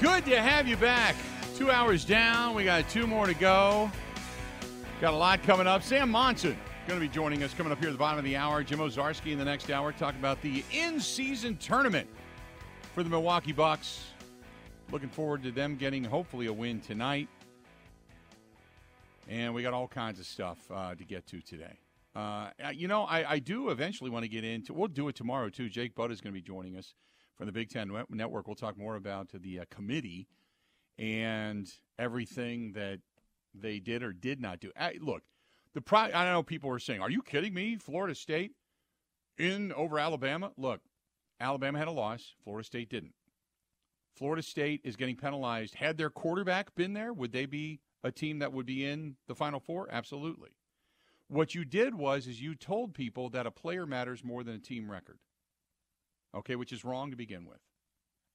Good to have you back. Two hours down. We got two more to go. Got a lot coming up. Sam Monson going to be joining us coming up here at the bottom of the hour. Jim Owczarski in the next hour talking about the in-season tournament for the Milwaukee Bucks. Looking forward to them getting hopefully a win tonight. And we got all kinds of stuff uh, to get to today. Uh, you know, I, I, do eventually want to get into. We'll do it tomorrow too. Jake Butt is going to be joining us from the Big Ten Network. We'll talk more about the uh, committee and everything that they did or did not do. I, look, the pro- I know people are saying, "Are you kidding me?" Florida State in over Alabama. Look, Alabama had a loss. Florida State didn't. Florida State is getting penalized. Had their quarterback been there, would they be a team that would be in the Final Four? Absolutely. What you did was is you told people that a player matters more than a team record. Okay, which is wrong to begin with.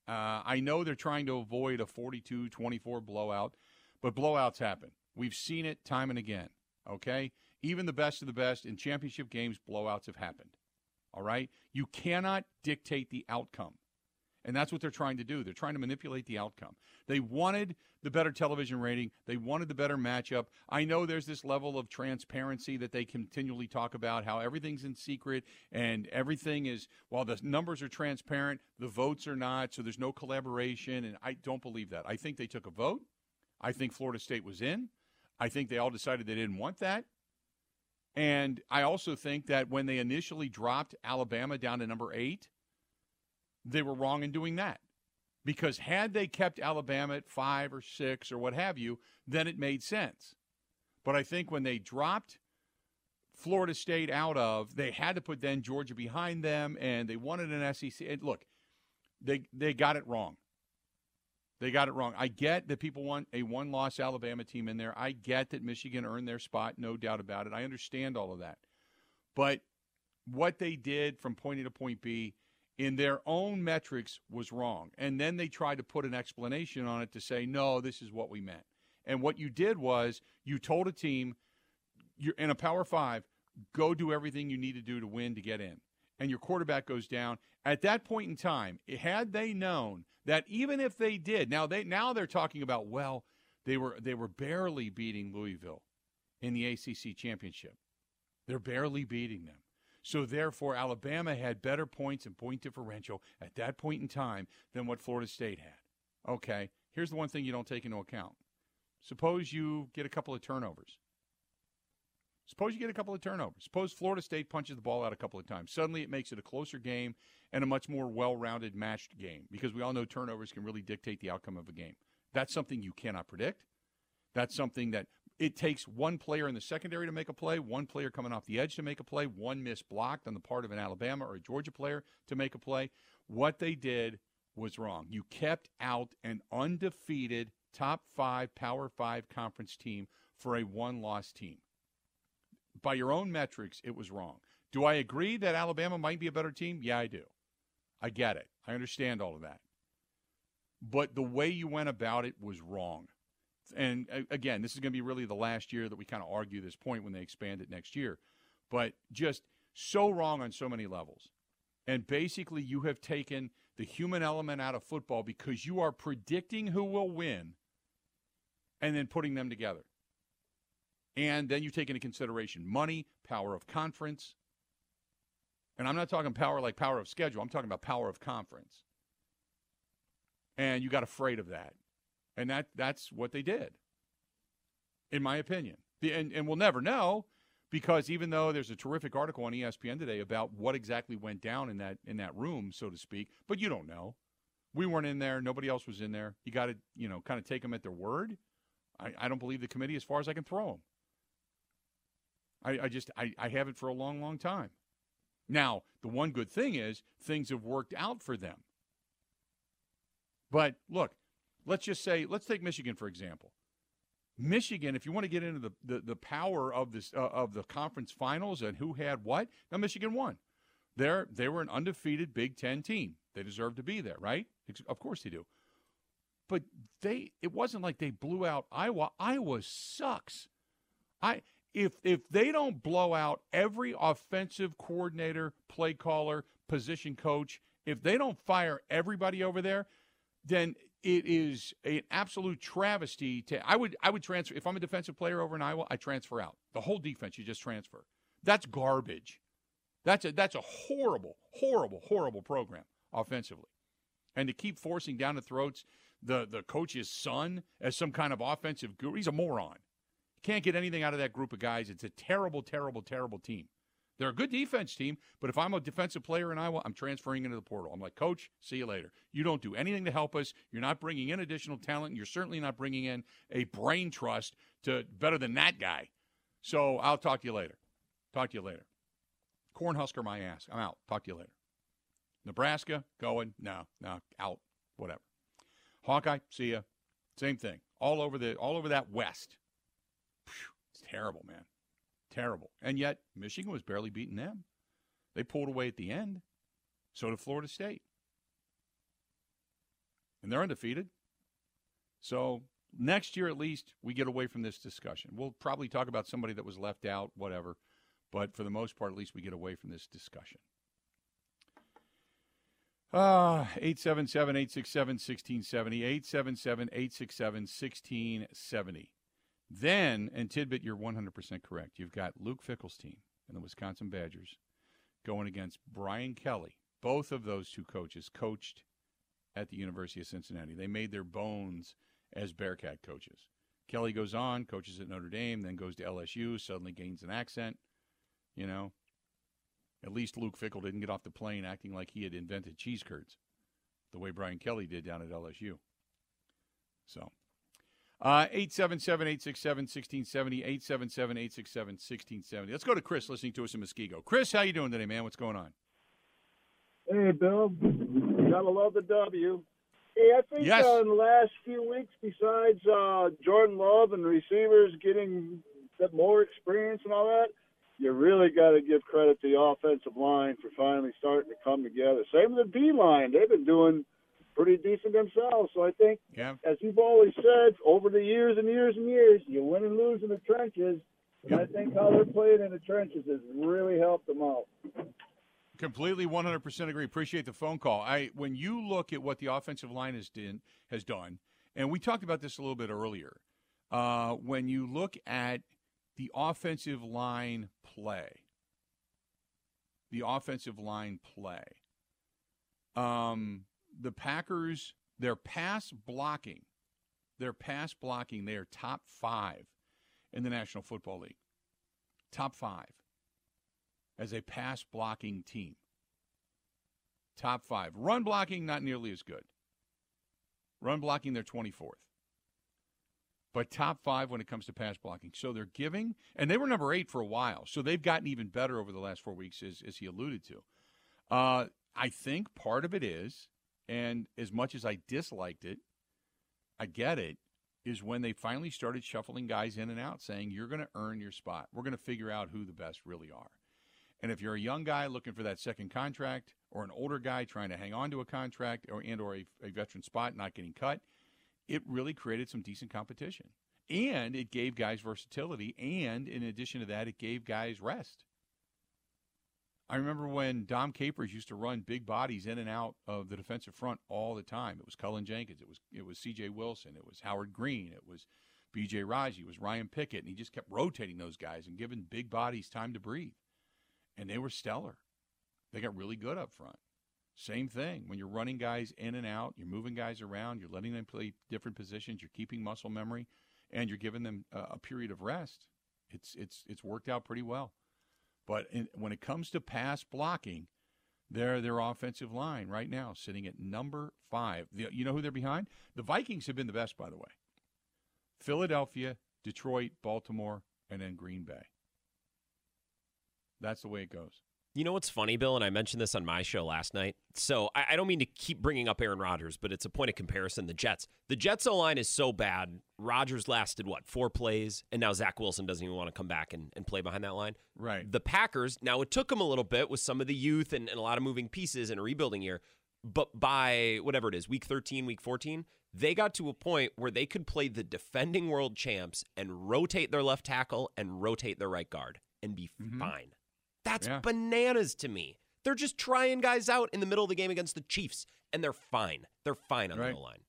Uh, I know they're trying to avoid a 42-24 blowout, but blowouts happen. We've seen it time and again. Okay, even the best of the best in championship games, blowouts have happened. All right, you cannot dictate the outcome. And that's what they're trying to do. They're trying to manipulate the outcome. They wanted the better television rating. They wanted the better matchup. I know there's this level of transparency that they continually talk about, how everything's in secret and everything is, while the numbers are transparent, the votes are not, so there's no collaboration. And I don't believe that. I think they took a vote. I think Florida State was in. I think they all decided they didn't want that. And I also think that when they initially dropped Alabama down to number eight, they were wrong in doing that. Because had they kept Alabama at five or six or what have you, then it made sense. But I think when they dropped Florida State out of, they had to put then Georgia behind them, and they wanted an SEC. And look, they they got it wrong. They got it wrong. I get that people want a one loss Alabama team in there. I get that Michigan earned their spot, no doubt about it. I understand all of that. But what they did from point A to point B in their own metrics was wrong. And then they tried to put an explanation on it to say, no, this is what we meant. And what you did was you told a team, you're in a Power Five, go do everything you need to do to win to get in. And your quarterback goes down. At that point in time, had they known that even if they did, now they now they're talking about, well, they were they were barely beating Louisville in the ACC championship. They're barely beating them. So therefore, Alabama had better points and point differential at that point in time than what Florida State had. Okay, here's the one thing you don't take into account. Suppose you get a couple of turnovers. Suppose you get a couple of turnovers. Suppose Florida State punches the ball out a couple of times. Suddenly it makes it a closer game and a much more well rounded, matched game because we all know turnovers can really dictate the outcome of a game. That's something you cannot predict. That's something that it takes one player in the secondary to make a play, one player coming off the edge to make a play, one miss blocked on the part of an Alabama or a Georgia player to make a play. What they did was wrong. You kept out an undefeated top five Power Five conference team for a one loss team. By your own metrics, it was wrong. Do I agree that Alabama might be a better team? Yeah, I do. I get it. I understand all of that. But the way you went about it was wrong and uh, again, this is going to be really the last year that we kind of argue this point when they expand it next year. But just so wrong on so many levels. And basically, you have taken the human element out of football because you are predicting who will win and then putting them together. And then you take into consideration money, power of conference. And I'm not talking power like power of schedule, I'm talking about power of conference. And you got afraid of that. And that that's what they did, in my opinion. The, and, and we'll never know because even though there's a terrific article on ESPN today about what exactly went down in that in that room, so to speak, but you don't know. We weren't in there. Nobody else was in there. You got to, you know, kind of take them at their word. I, I don't believe the committee as far as I can throw them. I, I just I, I have it for a long, long time. Now, the one good thing is things have worked out for them. But look, let's just say, let's take Michigan for example. Michigan, if you want to get into the, the, the power of this uh, of the conference finals and who had what, now Michigan won. They're, they were an undefeated Big Ten team. They deserve to be there, right? Of course they do. But they it wasn't like they blew out Iowa. Iowa sucks. I if if they don't blow out every offensive coordinator, play caller, position coach, if they don't fire everybody over there, then it is an absolute travesty to I would I would transfer if I'm a defensive player over in Iowa, I transfer out. The whole defense you just transfer. That's garbage. That's a that's a horrible, horrible, horrible program offensively. And to keep forcing down the throats the the coach's son as some kind of offensive guru, he's a moron. Can't get anything out of that group of guys. It's a terrible, terrible, terrible team. They're a good defense team, but if I'm a defensive player in Iowa, I'm transferring into the portal. I'm like, Coach, see you later. You don't do anything to help us. You're not bringing in additional talent. You're certainly not bringing in a brain trust to better than that guy. So I'll talk to you later. Talk to you later. Cornhusker my ass. I'm out. Talk to you later. Nebraska going? No, no, out. Whatever. Hawkeye, see ya. Same thing. All over the all over that West. It's terrible, man. Terrible. And yet, Michigan was barely beating them. They pulled away at the end. So did Florida State. And they're undefeated. So next year, at least, we get away from this discussion. We'll probably talk about somebody that was left out, whatever. But for the most part, at least we get away from this discussion. Uh, 877 867 1670. 877 867 1670. Then, and Tidbit, you're 100% correct. You've got Luke Fickell's team and the Wisconsin Badgers going against Brian Kelly. Both of those two coaches coached at the University of Cincinnati. They made their bones as Bearcat coaches. Kelly goes on, coaches at Notre Dame, then goes to LSU, suddenly gains an accent. You know, at least Luke Fickell didn't get off the plane acting like he had invented cheese curds the way Brian Kelly did down at LSU. So, 877 867 1670. 877 867 1670. Let's go to Chris listening to us in Muskego. Chris, how you doing today, man? What's going on? Hey, Bill. Gotta love the W. Hey, I think yes. uh, in the last few weeks, besides uh, Jordan Love and receivers getting more experience and all that, you really got to give credit to the offensive line for finally starting to come together. Same with the D line; they've been doing pretty decent themselves. So I think, yeah. as you've always said, over the years and years and years, you win and lose in the trenches. And yep. I think how they're playing in the trenches has really helped them out. Completely, 100% agree. Appreciate the phone call. I when you look at what the offensive line has done, has done, and we talked about this a little bit earlier. Uh, when you look at the offensive line play, the offensive line play, um, the Packers, their pass blocking, their pass blocking, they are top five in the National Football League. Top five as a pass blocking team. Top five. Run blocking, not nearly as good. Run blocking, they're 24th. But top five when it comes to pass blocking. So they're giving, and they were number eight for a while. So they've gotten even better over the last four weeks, as, as he alluded to. Uh, I think part of it is and as much as I disliked it, I get it, is when they finally started shuffling guys in and out, saying, You're going to earn your spot. We're going to figure out who the best really are. And if you're a young guy looking for that second contract, or an older guy trying to hang on to a contract, or and or a, a veteran spot not getting cut, it really created some decent competition. And it gave guys versatility. And in addition to that, it gave guys rest. I remember when Dom Capers used to run big bodies in and out of the defensive front all the time. It was Cullen Jenkins, it was it was C.J. Wilson, it was Howard Green, it was B.J. Raji, it was Ryan Pickett, and he just kept rotating those guys and giving big bodies time to breathe. And they were stellar. They got really good up front. Same thing when you're running guys in and out, you're moving guys around, you're letting them play different positions, you're keeping muscle memory, and you're giving them a, a period of rest. It's it's it's worked out pretty well. But in, when it comes to pass blocking, they're their offensive line right now sitting at number five. The, you know who they're behind? The Vikings have been the best, by the way. Philadelphia, Detroit, Baltimore, and then Green Bay. That's the way it goes. You know what's funny, Bill? And I mentioned this on my show last night. So I, I, don't mean to keep bringing up Aaron Rodgers, but it's a point of comparison. The Jets. The Jets O line is so bad. Rodgers lasted, what, four plays? And now Zach Wilson doesn't even want to come back and, and play behind that line. Right. The Packers, now it took them a little bit with some of the youth and, and a lot of moving pieces in a rebuilding year. But by whatever it is, week 13, week 14, they got to a point where they could play the defending world champs and rotate their left tackle and rotate their right guard and be mm-hmm. fine. That's yeah. bananas to me. They're just trying guys out in the middle of the game against the Chiefs, and they're fine. They're fine on right. the line.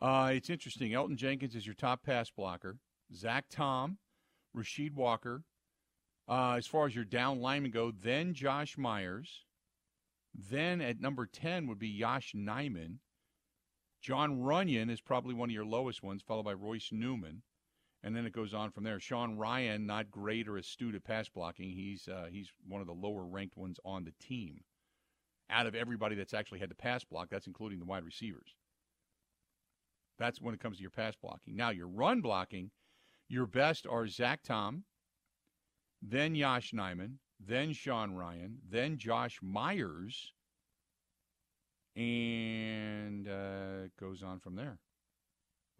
Uh, it's interesting. Elgton Jenkins is your top pass blocker. Zach Tom, Rasheed Walker. Uh, as far as your down linemen go, then Josh Myers. Then at number 10 would be Yosh Nijman. Jon Runyan is probably one of your lowest ones, followed by Royce Newman. And then it goes on from there. Sean Rhyan, not great or astute at pass blocking. He's uh, he's one of the lower ranked ones on the team. Out of everybody that's actually had to pass block, that's including the wide receivers. That's when it comes to your pass blocking. Now your run blocking, your best are Zach Tom, then Yosh Nijman, then Sean Rhyan, then Josh Myers, and uh, goes on from there.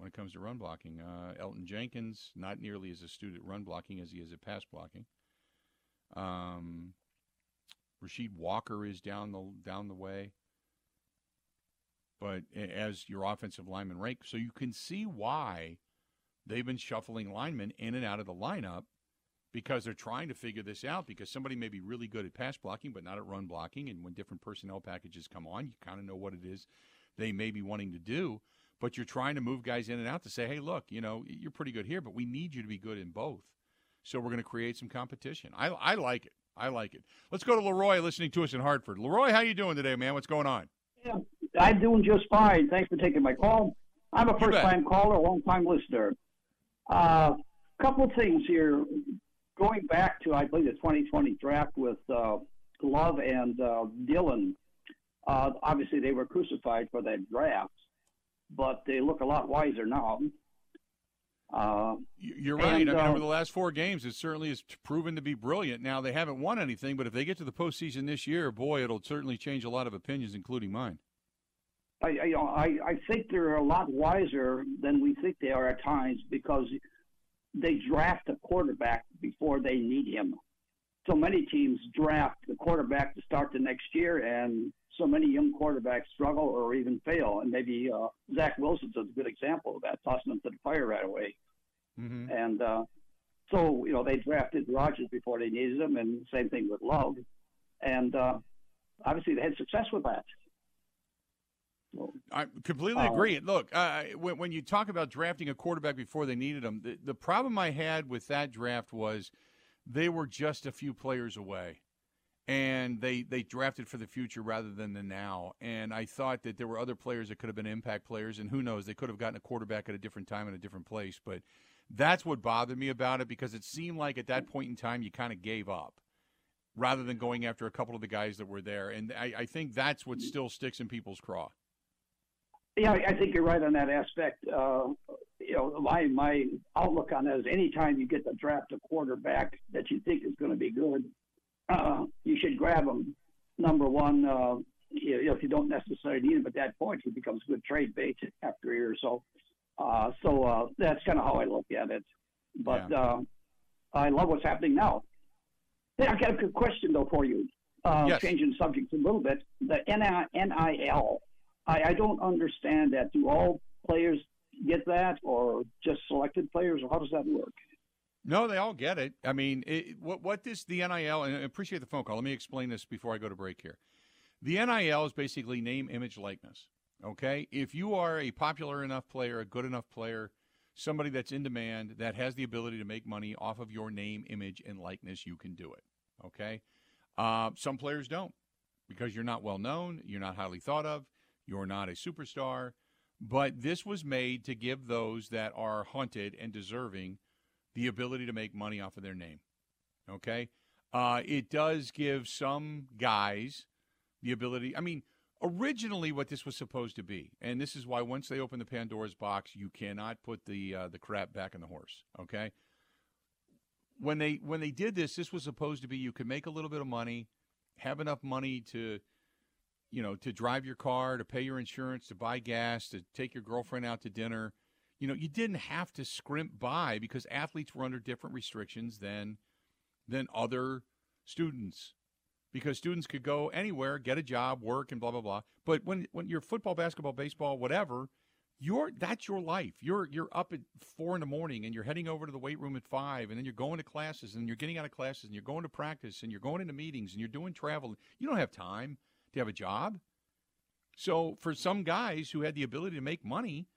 When it comes to run blocking, uh, Elgton Jenkins not nearly as astute at run blocking as he is at pass blocking. Um, Rasheed Walker is down the down the way, but as your offensive lineman rank, so you can see why they've been shuffling linemen in and out of the lineup because they're trying to figure this out because somebody may be really good at pass blocking but not at run blocking. And when different personnel packages come on you kind of know what it is they may be wanting to do but you're trying to move guys in and out to say hey look you know you're pretty good here but we need you to be good in both. So we're going to create some competition. I, I like it. I like it. Let's go to leroy listening to us in hartford. Leroy how you doing today man? What's going on? Yeah, i'm doing just fine. Thanks for taking my call. I'm a first time caller long time listener. A uh, couple things here. Going back to I believe the 2020 draft with uh, Love and uh, Dillon, uh, obviously they were crucified for that draft, but they look a lot wiser now. Uh, You're right. And, I mean, over uh, the last four games, it certainly has proven to be brilliant. Now they haven't won anything, but if they get to the postseason this year, boy, it'll certainly change a lot of opinions, including mine. I, you know, I, I think they're a lot wiser than we think they are at times because they draft a quarterback before they need him. So many teams draft the quarterback to start the next year, and so many young quarterbacks struggle or even fail. And maybe uh, Zach Wilson's a good example of that, tossing them to the fire right away. Mm-hmm. And uh, so, you know, they drafted Rodgers before they needed him, and same thing with Love. And uh, obviously, they had success with that. I completely uh, agree. Look, uh, when, when, you talk about drafting a quarterback before they needed him, the, the problem I had with that draft was they were just a few players away. And they, they drafted for the future rather than the now. And I thought that there were other players that could have been impact players. And who knows, they could have gotten a quarterback at a different time in a different place. But that's what bothered me about it because it seemed like at that point in time you kind of gave up rather than going after a couple of the guys that were there. And I, I think that's what still sticks in people's craw. Yeah, I think you're right on that aspect. Uh, you know, my my outlook on that is anytime you get to draft a quarterback that you think is going to be good, uh, you should grab him. Number one, uh, you know, if you don't necessarily need him at that point, he becomes good trade bait after a year or so. Uh, so uh, that's kind of how I look at it. But yeah. uh, I love what's happening now. Hey, I got a good question though for you. Uh, yes. Changing subjects a little bit. The NIL I, I don't understand that. Do all players get that, or just selected players, or how does that work? No, they all get it. I mean, it, what what this the NIL and I appreciate the phone call. Let me explain this before I go to break here. The NIL is basically name, image, likeness. Okay, if you are a popular enough player, a good enough player, somebody that's in demand that has the ability to make money off of your name, image, and likeness, you can do it. Okay, uh, some players don't because you're not well known, you're not highly thought of you're not a superstar. But this was made to give those that are hunted and deserving the ability to make money off of their name. Okay? Uh, it does give some guys the ability. I mean, originally what this was supposed to be, and this is why once they open the Pandora's box, you cannot put the uh, the crap back in the horse. Okay? When they when they did this, this was supposed to be you could make a little bit of money, have enough money to you know, to drive your car, to pay your insurance, to buy gas, to take your girlfriend out to dinner. You know, you didn't have to scrimp by because athletes were under different restrictions than than other students. Because students could go anywhere, get a job, work, and blah blah blah. But when when you're football, basketball, baseball, whatever, you're that's your life. You're you're up at four in the morning and you're heading over to the weight room at five, and then you're going to classes and you're getting out of classes and you're going to practice and you're going into meetings and you're doing travel. You don't have time to have a job. So for some guys who had the ability to make money,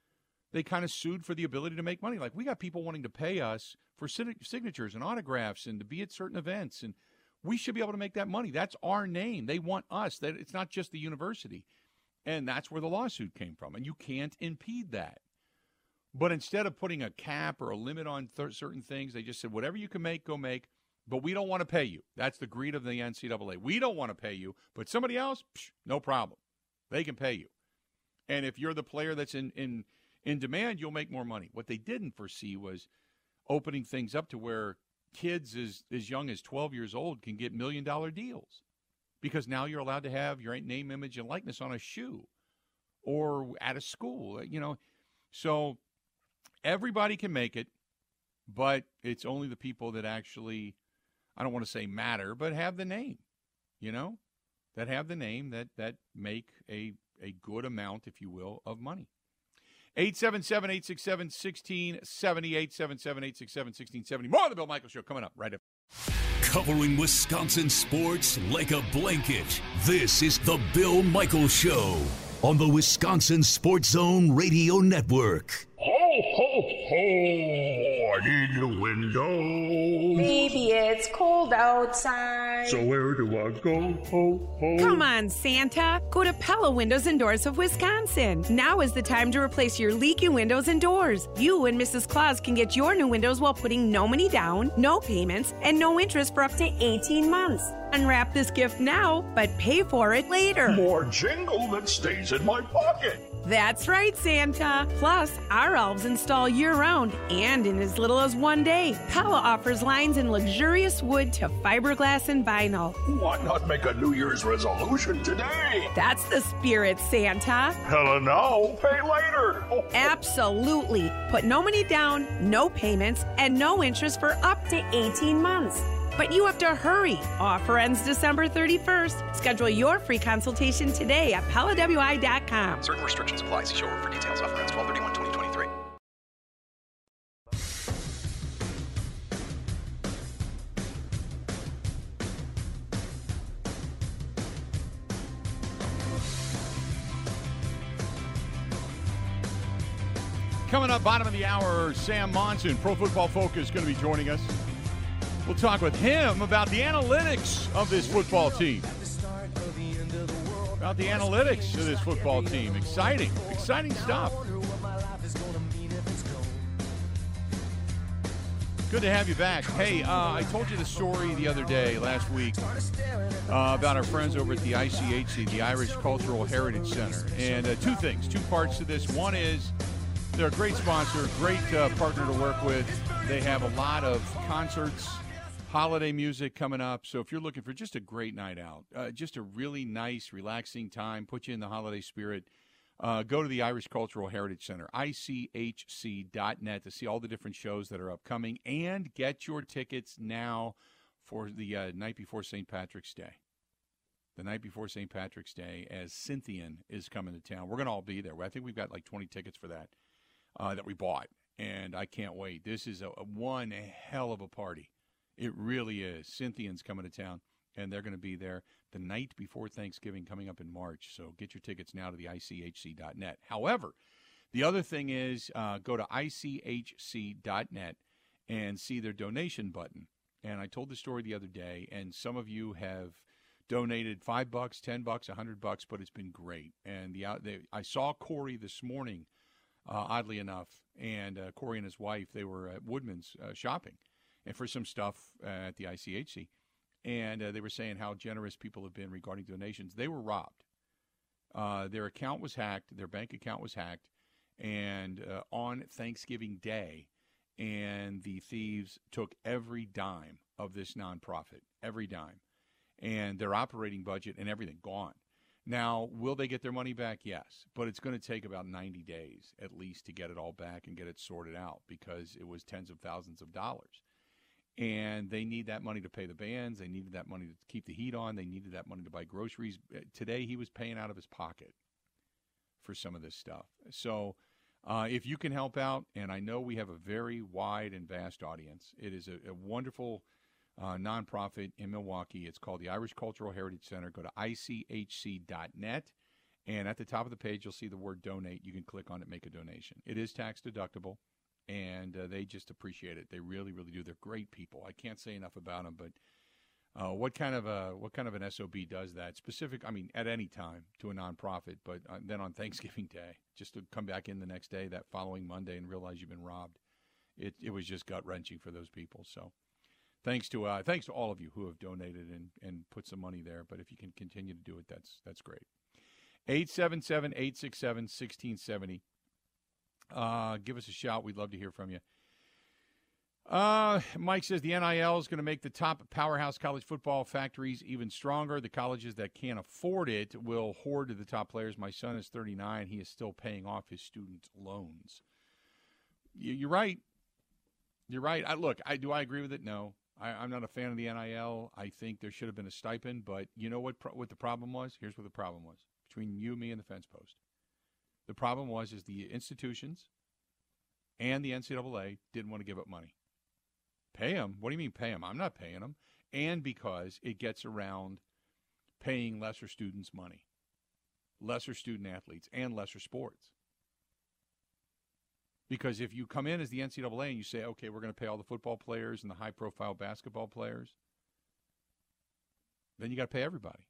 they kind of sued for the ability to make money. Like we got people wanting to pay us for signatures and autographs and to be at certain events, and we should be able to make that money. That's our name. They want us. That it's not just the university, and that's where the lawsuit came from. And you can't impede that. But instead of putting a cap or a limit on th- certain things, they just said whatever you can make, go make. But we don't want to pay you. That's the greed of the NCAA. We don't want to pay you, but somebody else, psh, no problem. They can pay you. And if you're the player that's in, in in demand, you'll make more money. What they didn't foresee was opening things up to where kids as, as young as 12 years old can get million dollar deals because now you're allowed to have your name, image, and likeness on a shoe or at a school, you know. So everybody can make it, but it's only the people that actually, I don't want to say matter, but have the name, you know, that have the name that, that make a, a good amount, if you will, of money. 877 867 1670. 877 867 1670. More of the Bill Michael Show coming up right after. Covering Wisconsin sports like a blanket. This is the Bill Michael Show on the Wisconsin Sports Zone Radio Network. Ho, ho, ho! I need a window. Baby, it's cold outside. So where do I go? Ho, ho. Come on, Santa. Go to Pella Windows and Doors of Wisconsin. Now is the time to replace your leaky windows and doors. You and Mrs. Claus can get your new windows while putting no money down, no payments, and no interest for up to 18 months. Unwrap this gift now, but pay for it later. More jingle that stays in my pocket. That's right, Santa. Plus, our elves install year round and in as little as one day. Pella offers lines in luxurious wood to fiberglass and vinyl. Why not make a New Year's resolution today? That's the spirit, Santa. Pella no. pay later. Absolutely. Put no money down, no payments, and no interest for up to 18 months. But you have to hurry. Offer ends December 31st. Schedule your free consultation today at PellaWI.com. Certain restrictions apply. See showroom for details. Offer ends 1231 2023. Coming up, bottom of the hour, Sam Monson, Pro Football Focus, is going to be joining us. We'll talk with him about the analytics of this football team. About the analytics of this football team. Exciting, exciting stuff. Good to have you back. Hey, uh, I told you the story the other day, last week, uh, about our friends over at the ICHC, the Irish Cultural Heritage Center. And uh, two things, two parts to this. One is they're a great sponsor, great uh, partner to work with. They have a lot of concerts, holiday music coming up. So if you're looking for just a great night out, uh, just a really nice, relaxing time, put you in the holiday spirit, uh, go to the Irish Cultural Heritage Center, ICHC.net, to see all the different shows that are upcoming and get your tickets now for the uh, night before St. Patrick's Day. The night before St. Patrick's Day, as Scythian is coming to town. We're going to all be there. I think we've got like 20 tickets for that uh, that we bought, and I can't wait. This is a, a one hell of a party. It really is. Scythian's coming to town, and they're going to be there the night before Thanksgiving coming up in March. So get your tickets now to the ICHC.net. However, the other thing is uh, go to ICHC.net and see their donation button. And I told the story the other day, and some of you have donated five bucks, ten bucks, a hundred bucks, but it's been great. And the, the I saw Corey this morning, uh, oddly enough, and uh, Corey and his wife they were at Woodman's uh, shopping, and for some stuff uh, at the ICHC, and uh, they were saying how generous people have been regarding donations. They were robbed. Uh, their account was hacked. Their bank account was hacked, and uh, on Thanksgiving Day, and the thieves took every dime of this nonprofit, every dime, and their operating budget and everything gone. Now, will they get their money back? Yes, but it's going to take about 90 days at least to get it all back and get it sorted out because it was tens of thousands of dollars. And they need that money to pay the bands. They needed that money to keep the heat on. They needed that money to buy groceries. Today, he was paying out of his pocket for some of this stuff. So, uh, if you can help out, and I know we have a very wide and vast audience, it is a, a wonderful uh, nonprofit in Milwaukee. It's called the Irish Cultural Heritage Center. Go to ICHC.net And at the top of the page, you'll see the word donate. You can click on it, make a donation. It is tax deductible, and uh, they just appreciate it. They really, really do. They're great people. I can't say enough about them, but uh, what kind of a what kind of an SOB does that specific? I mean, at any time to a nonprofit, but uh, then on Thanksgiving Day, just to come back in the next day, that following Monday, and realize you've been robbed. It it was just gut wrenching for those people. So, thanks to uh, thanks to all of you who have donated and and put some money there. But if you can continue to do it, that's that's great. 877 867 1670. Uh, give us a shout. We'd love to hear from you. Uh, Mike says the NIL is going to make the top powerhouse college football factories even stronger. The colleges that can't afford it will hoard the top players. My son is 39. He is still paying off his student loans. You're right. You're right. I, look, I do I agree with it? No. I, am not a fan of the NIL. I think there should have been a stipend, but you know what? What the problem was? Here's what the problem was between you, me, and the fence post. The problem was is the institutions and the NCAA didn't want to give up money. Pay them? What do you mean pay them? I'm not paying them. And because it gets around paying lesser students money, lesser student athletes, and lesser sports. Because if you come in as the NCAA and you say, okay, we're going to pay all the football players and the high profile basketball players, then you got to pay everybody.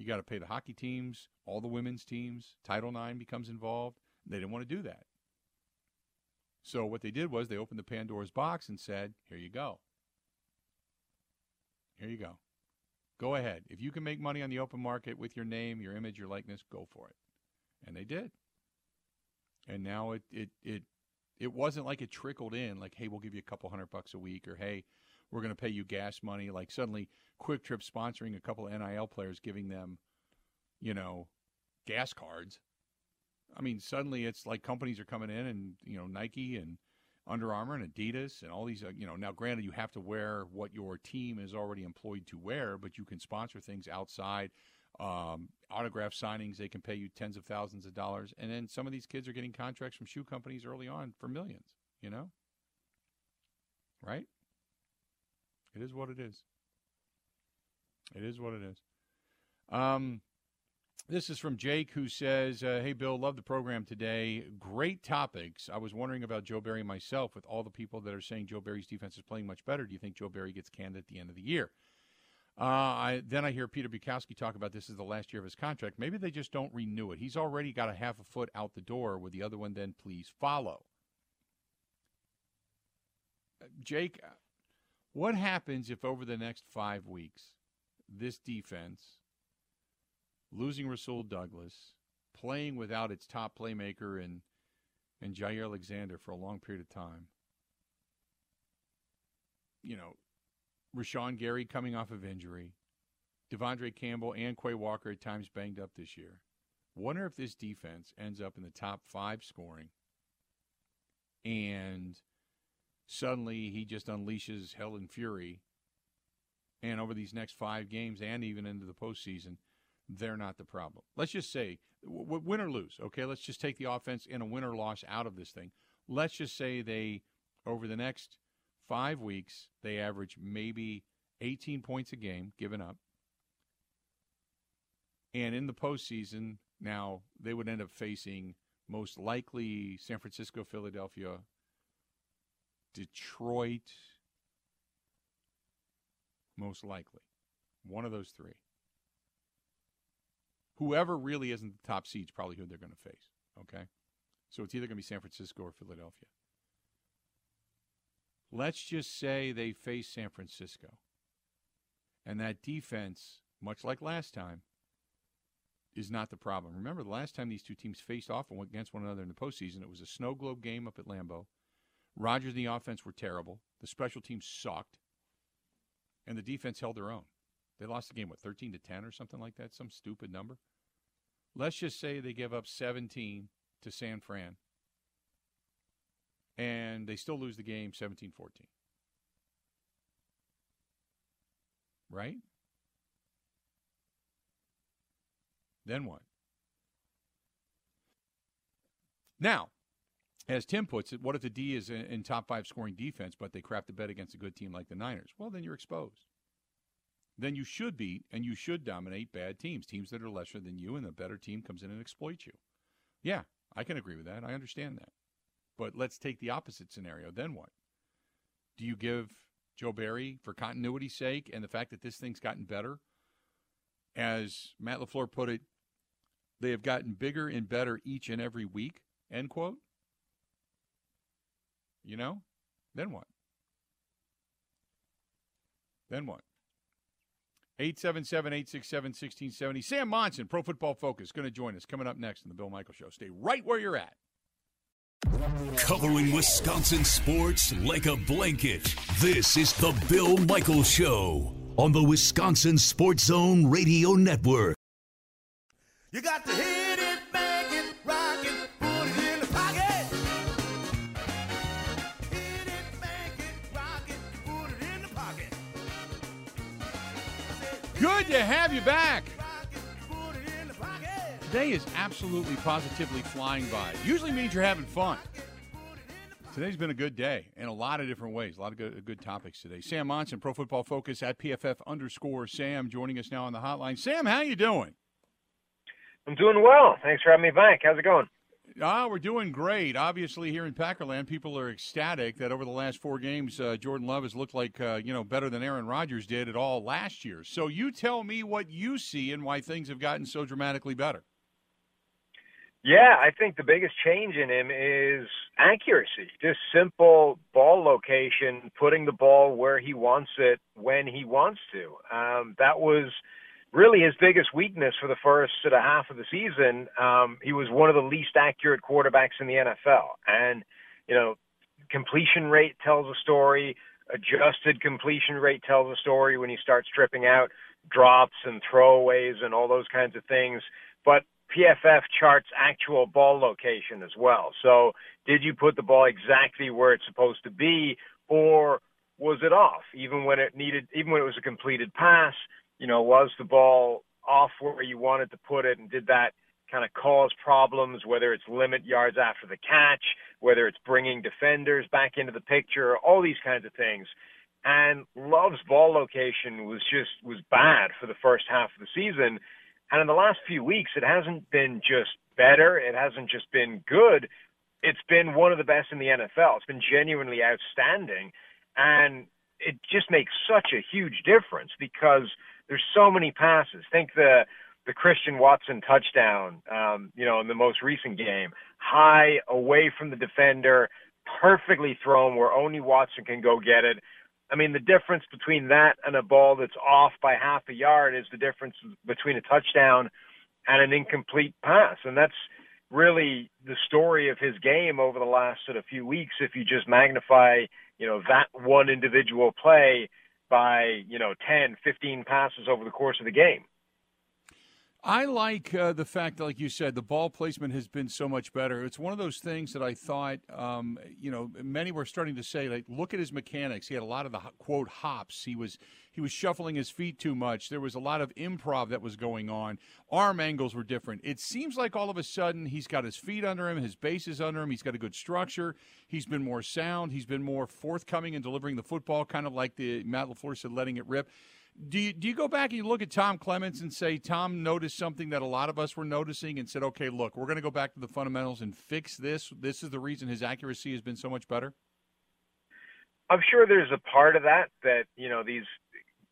You got to pay the hockey teams, all the women's teams. Title IX becomes involved. They didn't want to do that. So what they did was they opened the Pandora's box and said, "Here you go. Here you go. Go ahead. If you can make money on the open market with your name, your image, your likeness, go for it." And they did. And now it it it it wasn't like it trickled in like, "Hey, we'll give you a couple hundred bucks a week," or "Hey, we're going to pay you gas money." Like suddenly, QuikTrip sponsoring a couple of NIL players, giving them, you know, gas cards I mean, suddenly it's like companies are coming in and, you know, Nike and Under Armour and Adidas and all these, uh, you know, now granted you have to wear what your team is already employed to wear, but you can sponsor things outside. Um, autograph signings, they can pay you tens of thousands of dollars. And then some of these kids are getting contracts from shoe companies early on for millions, you know? Right? It is what it is. It is what it is. Um, this is from Jake, who says, uh, Hey, Bill, love the program today. Great topics. I was wondering about Joe Barry myself with all the people that are saying Joe Barry's defense is playing much better. Do you think Joe Barry gets canned at the end of the year? Uh, I, then I hear Peter Bukowski talk about this is the last year of his contract. Maybe they just don't renew it. He's already got a half a foot out the door. With the other one, then please follow. Uh, Jake, what happens if over the next five weeks this defense losing Rasul Douglas, playing without its top playmaker and and Jaire Alexander for a long period of time. You know, Rashan Gary coming off of injury, De'Vondre Campbell and Quay Walker at times banged up this year. Wonder if this defense ends up in the top five scoring and suddenly he just unleashes hell and fury. And over these next five games and even into the postseason, they're not the problem. Let's just say, w- win or lose, okay? Let's just take the offense in a win or loss out of this thing. Let's just say they, over the next five weeks, they average maybe 18 points a game given up. And in the postseason, now they would end up facing most likely San Francisco, Philadelphia, Detroit, most likely. One of those three whoever really isn't the top seed is probably who they're going to face. Okay? So it's either going to be San Francisco or Philadelphia. Let's just say they face San Francisco. And that defense, much like last time, is not the problem. Remember, the last time these two teams faced off against one another in the postseason, it was a snow globe game up at Lambeau. Rodgers and the offense were terrible. The special teams sucked. And the defense held their own. They lost the game, what, 13 to 10 or something like that? Some stupid number. Let's just say they give up 17 to San Fran and they still lose the game 17 14. Right? Then what? Now, as Tim puts it, what if the D is in, top five scoring defense, but they crap the bed against a good team like the Niners? Well, then you're exposed. then you should beat and you should dominate bad teams, teams that are lesser than you, and the better team comes in and exploits you. Yeah, I can agree with that. I understand that. But let's take the opposite scenario. Then what? Do you give Joe Barry, for continuity's sake, and the fact that this thing's gotten better, as Matt LaFleur put it, they have gotten bigger and better each and every week, end quote? You know? Then what? Then what? 877 867 1670. Sam Monson, Pro Football Focus, going to join us coming up next in the Bill Michael Show. Stay right where you're at. Covering Wisconsin sports like a blanket. This is the Bill Michael Show on the Wisconsin Sports Zone Radio Network. You got to hit Good to have you back. Today is absolutely positively flying by. Usually means you're having fun. Today's been a good day in a lot of different ways. A lot of good, good topics today. Sam Monson, Pro Football Focus at PFF underscore Sam, joining us now on the hotline. Sam, how you doing? I'm doing well. Thanks for having me back. How's it going? Ah, we're doing great. Obviously, here in Packerland, people are ecstatic that over the last four games, uh, Jordan Love has looked like uh, you know better than Aaron Rodgers did at all last year. So, you tell me what you see and why things have gotten so dramatically better. Yeah, I think the biggest change in him is accuracy. Just simple ball location, putting the ball where he wants it when he wants to. Um, that was really his biggest weakness for the first sort of half of the season. Um, he was one of the least accurate quarterbacks in the NFL. And, you know, completion rate tells a story, adjusted completion rate tells a story when you start stripping out drops and throwaways and all those kinds of things. But PFF charts actual ball location as well. So, did you put the ball exactly where it's supposed to be, or was it off? Even when it needed, even when it was a completed pass, you know, was the ball off where you wanted to put it, and did that kind of cause problems? Whether it's limit yards after the catch, whether it's bringing defenders back into the picture, all these kinds of things. And Love's ball location was just was bad for the first half of the season and in the last few weeks, it hasn't been just better. It hasn't just been good. It's been one of the best in the NFL. It's been genuinely outstanding. And it just makes such a huge difference because there's so many passes. Think the the Christian Watson touchdown, um, you know, in the most recent game, high away from the defender, perfectly thrown where only Watson can go get it. I mean, the difference between that and a ball that's off by half a yard is the difference between a touchdown and an incomplete pass. And that's really the story of his game over the last sort of few weeks. If you just magnify, you know, that one individual play by, you know, 10, 15 passes over the course of the game. I like uh, the fact like you said, the ball placement has been so much better. It's one of those things that I thought, um, you know, many were starting to say, like, look at his mechanics. He had a lot of the quote hops. He was he was shuffling his feet too much. There was a lot of improv that was going on. Arm angles were different. It seems like all of a sudden he's got his feet under him, his base is under him. He's got a good structure. He's been more sound. He's been more forthcoming in delivering the football, kind of like the Matt Lafleur said, letting it rip. Do you, do you go back and you look at Tom Clements and say Tom noticed something that a lot of us were noticing and said, okay, look, we're going to go back to the fundamentals and fix this. This is the reason his accuracy has been so much better. I'm sure there's a part of that that you know these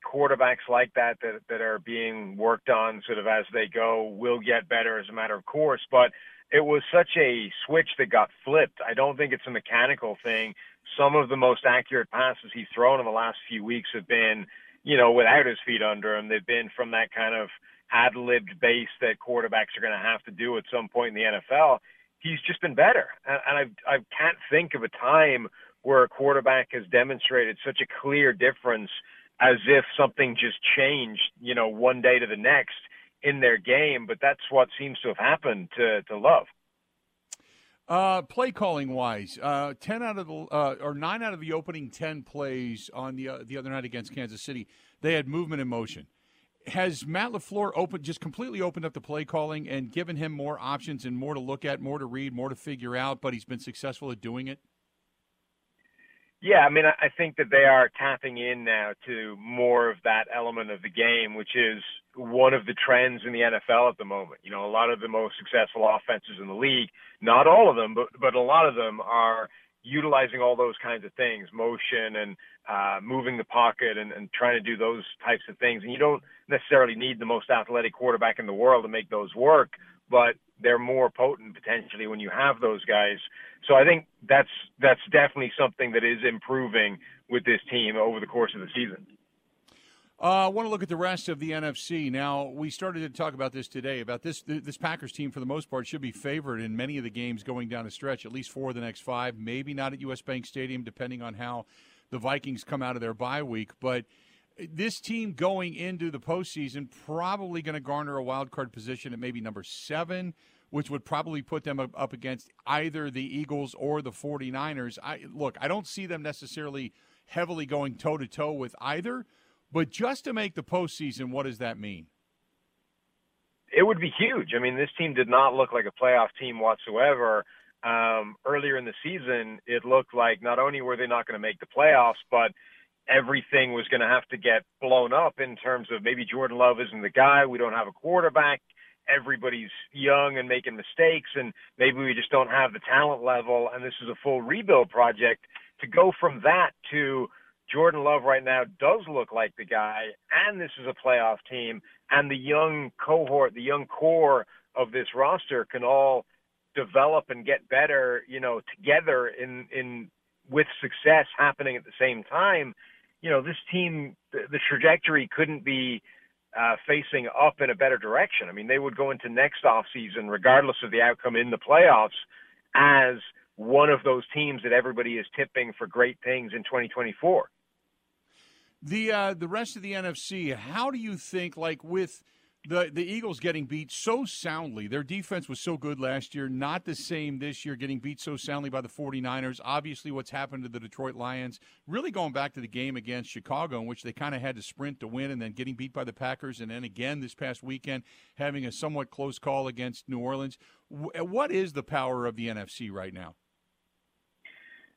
quarterbacks like that that that are being worked on sort of as they go will get better as a matter of course, but it was such a switch that got flipped. I don't think it's a mechanical thing. Some of the most accurate passes he's thrown in the last few weeks have been you know, without his feet under him. They've been from that kind of ad libbed base that quarterbacks are going to have to do at some point in the NFL. He's just been better. And, and I, I can't think of a time where a quarterback has demonstrated such a clear difference as if something just changed, you know, one day to the next in their game. But that's what seems to have happened to, to Love. Uh, play calling wise, uh, ten out of the uh, or nine out of the opening ten plays on the uh, the other night against Kansas City, they had movement and motion. Has Matt Lafleur opened just completely opened up the play calling and given him more options and more to look at, more to read, more to figure out? But he's been successful at doing it. Yeah, I mean, I think that they are tapping in now to more of that element of the game, which is one of the trends in the NFL at the moment. You know, a lot of the most successful offenses in the league, not all of them, but but a lot of them are utilizing all those kinds of things, motion and uh, moving the pocket and, and trying to do those types of things. And you don't necessarily need the most athletic quarterback in the world to make those work, but they're more potent potentially when you have those guys. So I think that's that's definitely something that is improving with this team over the course of the season. Uh, I want to look at the rest of the NFC. Now, we started to talk about this today. About this, this Packers team, for the most part, should be favored in many of the games going down the stretch, at least four of the next five. Maybe not at U.S. Bank Stadium, depending on how the Vikings come out of their bye week. But this team going into the postseason probably going to garner a wild card position at maybe number seven, which would probably put them up against either the Eagles or the 49ers. I look, I don't see them necessarily heavily going toe to toe with either, but just to make the postseason, what does that mean? It would be huge. I mean, this team did not look like a playoff team whatsoever. Um, earlier in the season, it looked like not only were they not going to make the playoffs, but everything was going to have to get blown up in terms of maybe Jordan Love isn't the guy. We don't have a quarterback. Everybody's young and making mistakes, and maybe we just don't have the talent level. And this is a full rebuild project. To go from that to Jordan Love right now does look like the guy, and this is a playoff team, and the young cohort, the young core of this roster can all develop and get better, you know, together in in with success happening at the same time you know, this team, the, the trajectory couldn't be uh, facing up in a better direction. I mean, they would go into next off season, regardless of the outcome in the playoffs, as one of those teams that everybody is tipping for great things in 2024. The uh, the rest of the NFC, how do you think, like with the the Eagles getting beat so soundly. Their defense was so good last year, not the same this year getting beat so soundly by the 49ers. Obviously what's happened to the Detroit Lions, really going back to the game against Chicago in which they kind of had to sprint to win and then getting beat by the Packers and then again this past weekend having a somewhat close call against New Orleans. What is the power of the NFC right now?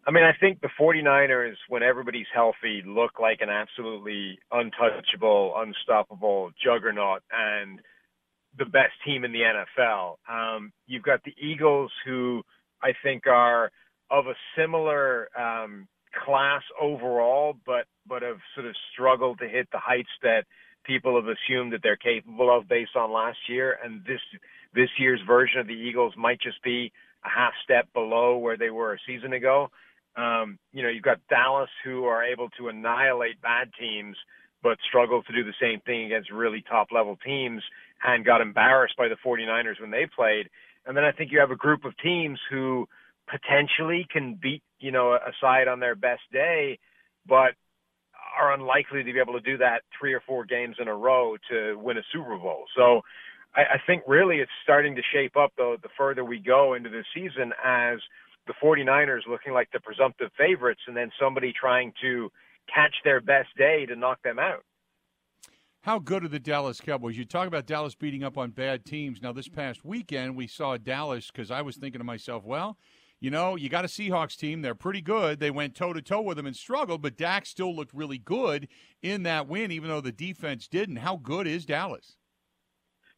I mean, I think the 49ers, when everybody's healthy, look like an absolutely untouchable, unstoppable juggernaut and the best team in the NFL. Um, you've got the Eagles, who I think are of a similar um, class overall, but but have sort of struggled to hit the heights that people have assumed that they're capable of based on last year. And this this year's version of the Eagles might just be a half step below where they were a season ago. Um, you know, you've got Dallas who are able to annihilate bad teams, but struggle to do the same thing against really top level teams and got embarrassed by the 49ers when they played. And then I think you have a group of teams who potentially can beat, you know, a side on their best day, but are unlikely to be able to do that three or four games in a row to win a Super Bowl. So I, I think really it's starting to shape up though the further we go into the season as the 49ers looking like the presumptive favorites and then somebody trying to catch their best day to knock them out. How good are the Dallas Cowboys? You talk about Dallas beating up on bad teams. Now, this past weekend, we saw Dallas because I was thinking to myself, well, you know, you got a Seahawks team. They're pretty good. They went toe to toe with them and struggled, but Dak still looked really good in that win, even though the defense didn't. How good is Dallas?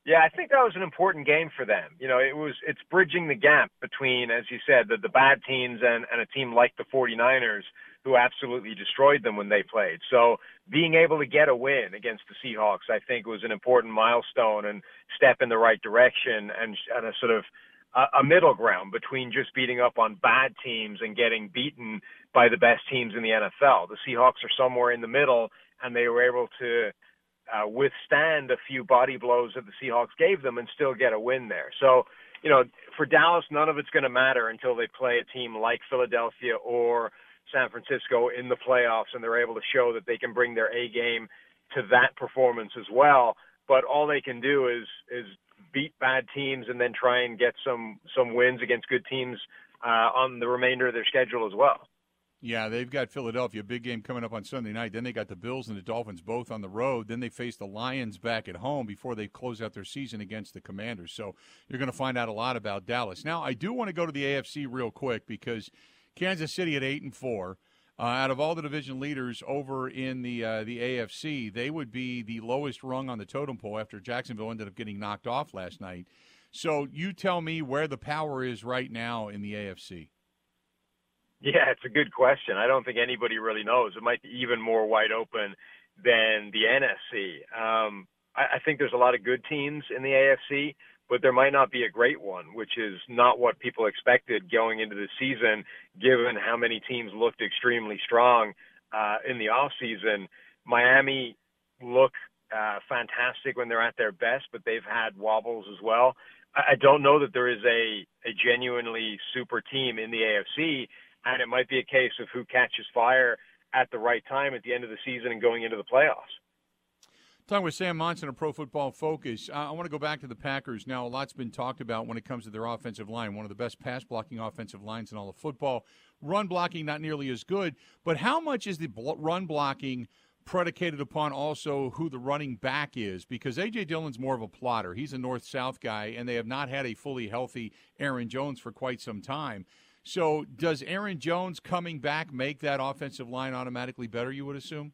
Yeah, I think that was an important game for them. You know, it was it's bridging the gap between, as you said, the, the bad teams and, and a team like the 49ers who absolutely destroyed them when they played. So being able to get a win against the Seahawks, I think, was an important milestone and step in the right direction and, and a sort of a, a middle ground between just beating up on bad teams and getting beaten by the best teams in the NFL. The Seahawks are somewhere in the middle, and they were able to uh, withstand a few body blows that the Seahawks gave them and still get a win there. So, you know, for Dallas, none of it's going to matter until they play a team like Philadelphia or San Francisco in the playoffs and they're able to show that they can bring their A game to that performance as well. But all they can do is is beat bad teams and then try and get some some wins against good teams uh, on the remainder of their schedule as well. Yeah, they've got Philadelphia, big game coming up on Sunday night. Then they got the Bills and the Dolphins both on the road. Then they face the Lions back at home before they close out their season against the Commanders. So you're going to find out a lot about Dallas. Now, I do want to go to the AFC real quick because Kansas City at eight and four. Uh, out of all the division leaders over in the uh, the AFC, they would be the lowest rung on the totem pole after Jacksonville ended up getting knocked off last night. So you tell me where the power is right now in the AFC. Yeah, it's a good question. I don't think anybody really knows. It might be even more wide open than the NFC. Um, I, I think there's a lot of good teams in the AFC, but there might not be a great one, which is not what people expected going into the season, given how many teams looked extremely strong uh, in the off season. Miami look uh, fantastic when they're at their best, but they've had wobbles as well. I, I don't know that there is a, a genuinely super team in the AFC, and it might be a case of who catches fire at the right time at the end of the season and going into the playoffs. Talking with Sam Monson of Pro Football Focus. I want to go back to the Packers. Now, a lot's been talked about when it comes to their offensive line. One of the best pass blocking offensive lines in all of football. Run blocking, not nearly as good. But how much is the run blocking predicated upon also who the running back is? Because A.J. Dillon's more of a plotter. He's a north south guy, and they have not had a fully healthy Aaron Jones for quite some time. So, does Aaron Jones coming back make that offensive line automatically better, you would assume?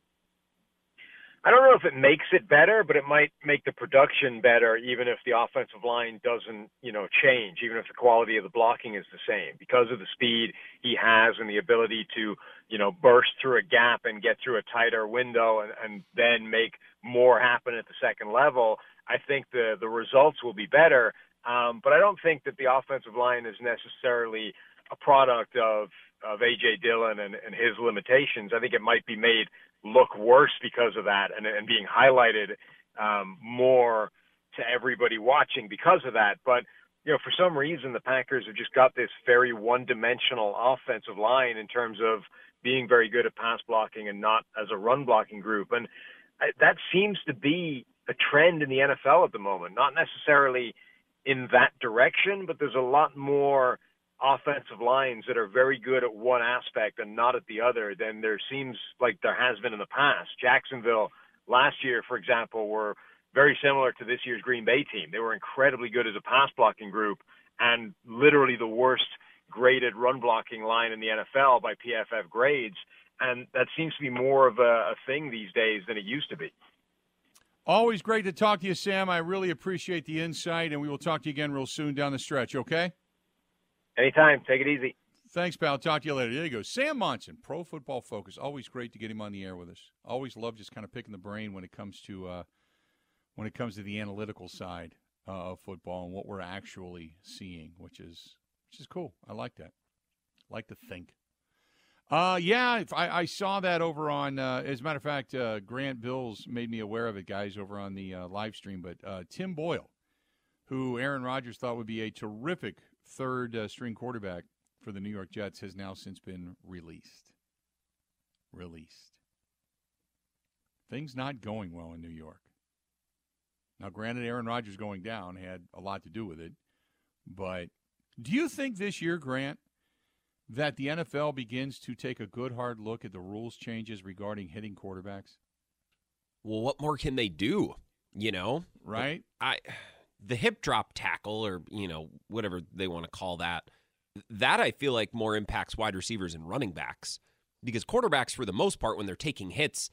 I don't know if it makes it better, but it might make the production better, even if the offensive line doesn't, you know, change, even if the quality of the blocking is the same, because of the speed he has and the ability to, you know, burst through a gap and get through a tighter window and, and then make more happen at the second level. I think the the results will be better, um, but I don't think that the offensive line is necessarily a product of of AJ Dillon and, and his limitations. I think it might be made look worse because of that and, and being highlighted um, more to everybody watching because of that. But you know, for some reason, the Packers have just got this very one-dimensional offensive line in terms of being very good at pass blocking and not as a run blocking group. And that seems to be a trend in the NFL at the moment. Not necessarily in that direction, but there's a lot more offensive lines that are very good at one aspect and not at the other than there seems like there has been in the past. Jacksonville last year, for example, were very similar to this year's Green Bay team. They were incredibly good as a pass blocking group and literally the worst graded run blocking line in the NFL by PFF grades. And that seems to be more of a, a thing these days than it used to be. Always great to talk to you, Sam. I really appreciate the insight, and we will talk to you again real soon down the stretch, okay? Anytime. Take it easy. Thanks, pal. Talk to you later. There you go. Sam Monson, Pro Football Focus. Always great to get him on the air with us. Always love just kind of picking the brain when it comes to uh, when it comes to the analytical side uh, of football and what we're actually seeing, which is which is cool. I like that. Like to think. Uh, yeah, I, I saw that over on. Uh, as a matter of fact, uh, Grant Bills made me aware of it, guys, over on the uh, live stream. But uh, Tim Boyle, who Aaron Rodgers thought would be a terrific third uh, string quarterback for the New York Jets has now since been released. Released. Things not going well in New York. Now, granted, Aaron Rodgers going down had a lot to do with it, but do you think this year, Grant, that the NFL begins to take a good hard look at the rules changes regarding hitting quarterbacks? Well, what more can they do? You know, right? I the hip drop tackle or you know whatever they want to call that that i feel like more impacts wide receivers and running backs because quarterbacks for the most part when they're taking hits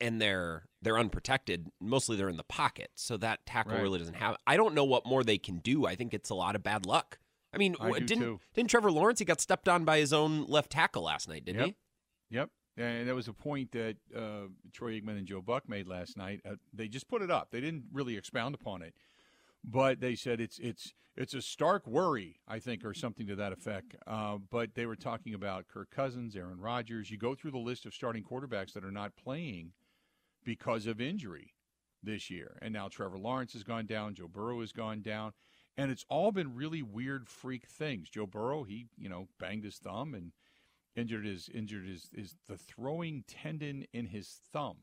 and they're they're unprotected mostly they're in the pocket so that tackle Right. really doesn't have i don't know what more they can do i think it's a lot of bad luck i mean I didn't too. didn't trevor lawrence he got stepped on by his own left tackle last night didn't Yep. Yep. And that was a point that uh, Troy Aikman and Joe Buck made last night. Uh, they just put it up. They didn't really expound upon it, but they said it's it's it's a stark worry, I think, or something to that effect. Uh, but they were talking about Kirk Cousins, Aaron Rodgers. You go through the list of starting quarterbacks that are not playing because of injury this year, and now Trevor Lawrence has gone down. Joe Burrow has gone down. And it's all been really weird freak things. Joe Burrow, he, you know, banged his thumb and injured his injured his, his the throwing tendon in his thumb.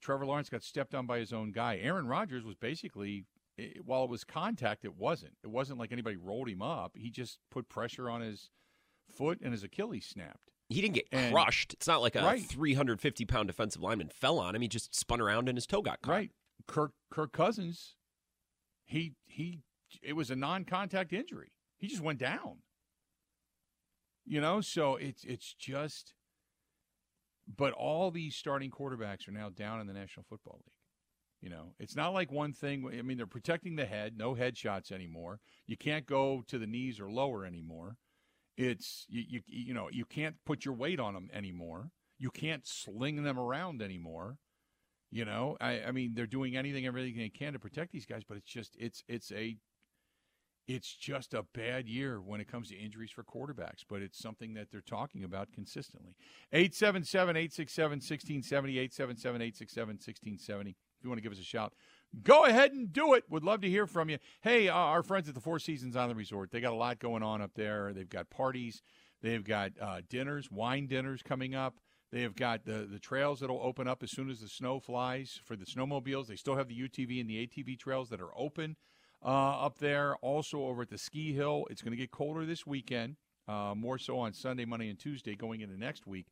Trevor Lawrence got stepped on by his own guy. Aaron Rodgers was basically it, while it was contact, it wasn't. It wasn't like anybody rolled him up. He just put pressure on his foot and his Achilles snapped. he didn't get And- crushed it's not like a Right. 350 pound defensive lineman fell on him he just spun around and his toe got caught Right. Kirk Kirk Cousins, he he it was a non-contact injury. He just went down. You know, so it's it's just but all these starting quarterbacks are now down in the National Football League. You know, it's not like one thing. I mean, they're protecting the head, no head shots anymore. You can't go to the knees or lower anymore. It's you, you, you know, you can't put your weight on them anymore. You can't sling them around anymore. You know, I, I mean, they're doing anything, everything they can to protect these guys, but it's just, it's, it's a, it's just a bad year when it comes to injuries for quarterbacks, but it's something that they're talking about consistently. 877 867 1670, 877 867 1670. You want to give us a shout, go ahead and do it. Would love to hear from you. Hey, uh, our friends at the Four Seasons on the Resort, they got a lot going on up there. They've got parties, they've got uh, dinners, wine dinners coming up. They have got the, the trails that'll open up as soon as the snow flies for the snowmobiles. They still have the UTV and the ATV trails that are open uh, up there. Also over at the ski hill, it's going to get colder this weekend, uh, more so on Sunday, Monday, and Tuesday going into next week.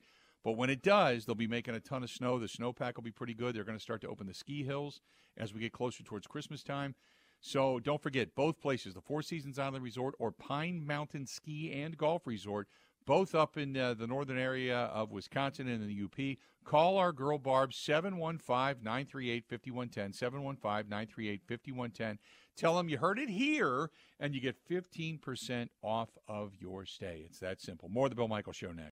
But when it does, they'll be making a ton of snow. The snowpack will be pretty good. They're going to start to open the ski hills as we get closer towards Christmas time. So don't forget both places, the Four Seasons Island Resort or Pine Mountain Ski and Golf Resort both up in uh, the northern area of Wisconsin and in the UP. Call our girl Barb 715 938 5110. 715 938 5110. Tell them you heard it here and you get 15% off of your stay. It's that simple. More of the Bill Michael Show next.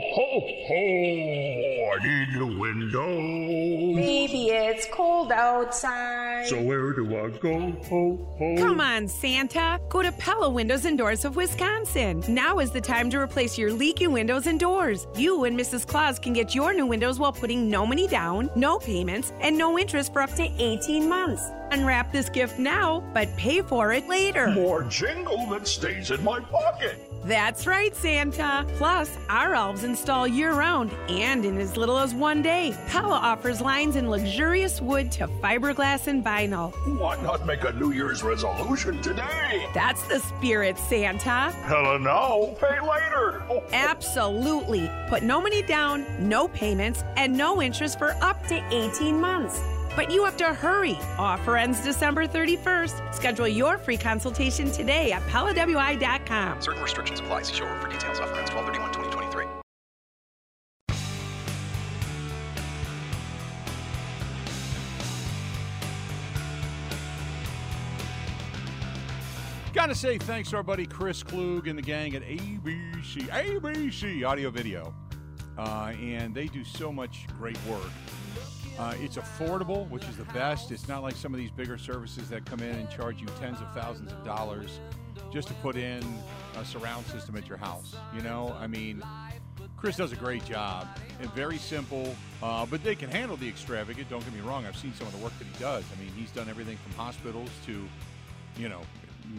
Ho, ho, ho! I need a window. Baby, it's cold outside. So where do I go? Ho, ho. Come on, Santa. Go to Pella Windows and Doors of Wisconsin. Now is the time to replace your leaky windows and doors. You and Mrs. Claus can get your new windows while putting no money down, no payments, and no interest for up to 18 months. Unwrap this gift now, but pay for it later. More jingle that stays in my pocket. That's right, Santa. Plus, our elves install year round and in as little as one day. Pella offers lines in luxurious wood to fiberglass and vinyl. Why not make a New Year's resolution today? That's the spirit, Santa. Pella no, pay later. Oh, Absolutely. Put no money down, no payments, and no interest for up to 18 months. But you have to hurry. Offer ends December 31st. Schedule your free consultation today at PellaWI.com. Certain restrictions apply. See showroom for details. Offer ends 1231 2023. Got to say thanks to our buddy Chris Klug and the gang at ABC, ABC Audio Video. Uh, and they do so much great work. Uh, it's affordable, which is the best. It's not like some of these bigger services that come in and charge you tens of thousands of dollars just to put in a surround system at your house. You know, I mean, Chris does a great job and very simple, uh, but they can handle the extravagant. Don't get me wrong. I've seen some of the work that he does. I mean, he's done everything from hospitals to, you know,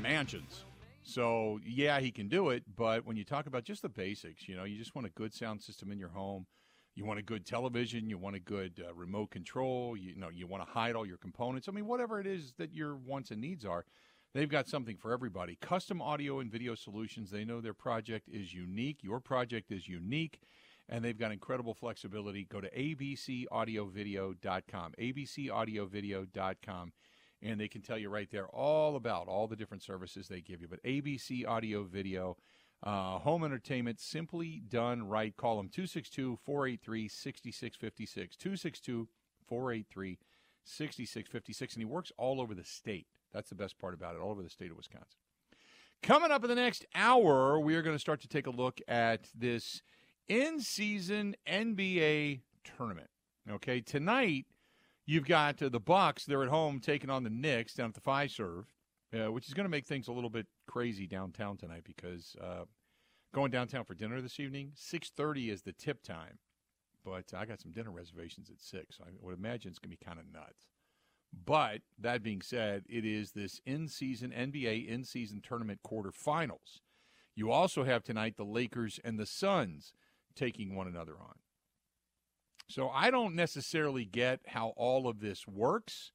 mansions. So yeah, he can do it. But when you talk about just the basics, you know, you just want a good sound system in your home. You want a good television. You want a good uh, remote control. You, know, you want to hide all your components. I mean, whatever it is that your wants and needs are, they've got something for everybody. Custom audio and video solutions. They know their project is unique. Your project is unique, and they've got incredible flexibility. Go to abcaudiovideo.com. abcaudiovideo.com. And they can tell you right there all about all the different services they give you. But ABC Audio Video, uh, home entertainment simply done right. Call them 262 483 6656. 262 483 6656. And he works all over the state. That's the best part about it, all over the state of Wisconsin. Coming up in the next hour, we are going to start to take a look at this in season NBA tournament. Okay, tonight you've got uh, the Bucks. They're at home taking on the Knicks down at the Fiserv, uh, which is going to make things a little bit crazy downtown tonight because uh, going downtown for dinner this evening, six thirty is the tip time, but I got some dinner reservations at six. I would imagine it's going to be kind of nuts. But that being said, it is this in-season NBA in-season tournament quarterfinals. You also have tonight the Lakers and the Suns taking one another on. So I don't necessarily get how all of this works,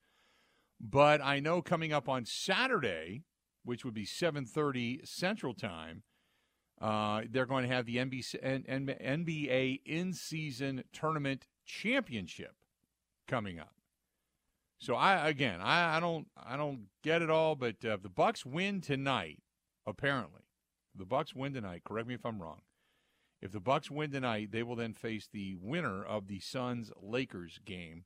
but I know coming up on Saturday, which would be 7:30 Central Time, uh, they're going to have the NBC, NBA in-season tournament championship coming up. So I again, I, I don't I don't get it all, but uh, the Bucks win tonight, apparently, the Bucks win tonight. Correct me if I'm wrong. If the Bucks win tonight, they will then face the winner of the Suns Lakers game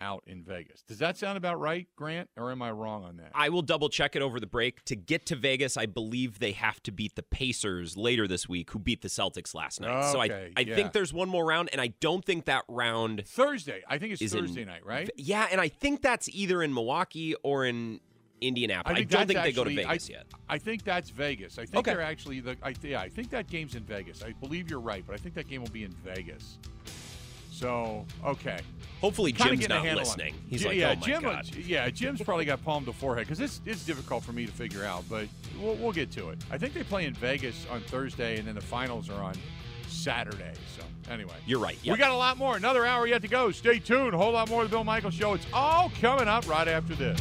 out in Vegas. Does that sound about right, Grant, or am I wrong on that? I will double check it over the break. To get to Vegas, I believe they have to beat the Pacers later this week, who beat the Celtics last night. so I, I yeah. think there's one more round, and I don't think that round Thursday. I think it's is in- Thursday night, right? Yeah, and I think that's either in Milwaukee or in Indianapolis. I, think don't think they go to Vegas I, yet. I think that's Vegas. I think Okay. they're actually the. I, yeah, I think that game's in Vegas. I believe you're right, but I think that game will be in Vegas. So okay, Hopefully, Kinda Jim's not listening. He's Yeah, like, yeah, oh my Jim, uh, god. yeah, Jim's probably got palm to forehead because it's it's difficult for me to figure out, but we'll, we'll get to it. I think they play in Vegas on Thursday, and then the finals are on Saturday. So anyway, You're right. we got a lot more. Another hour yet to go. Stay tuned. A whole lot more of the Bill Michael Show. It's all coming up right after this.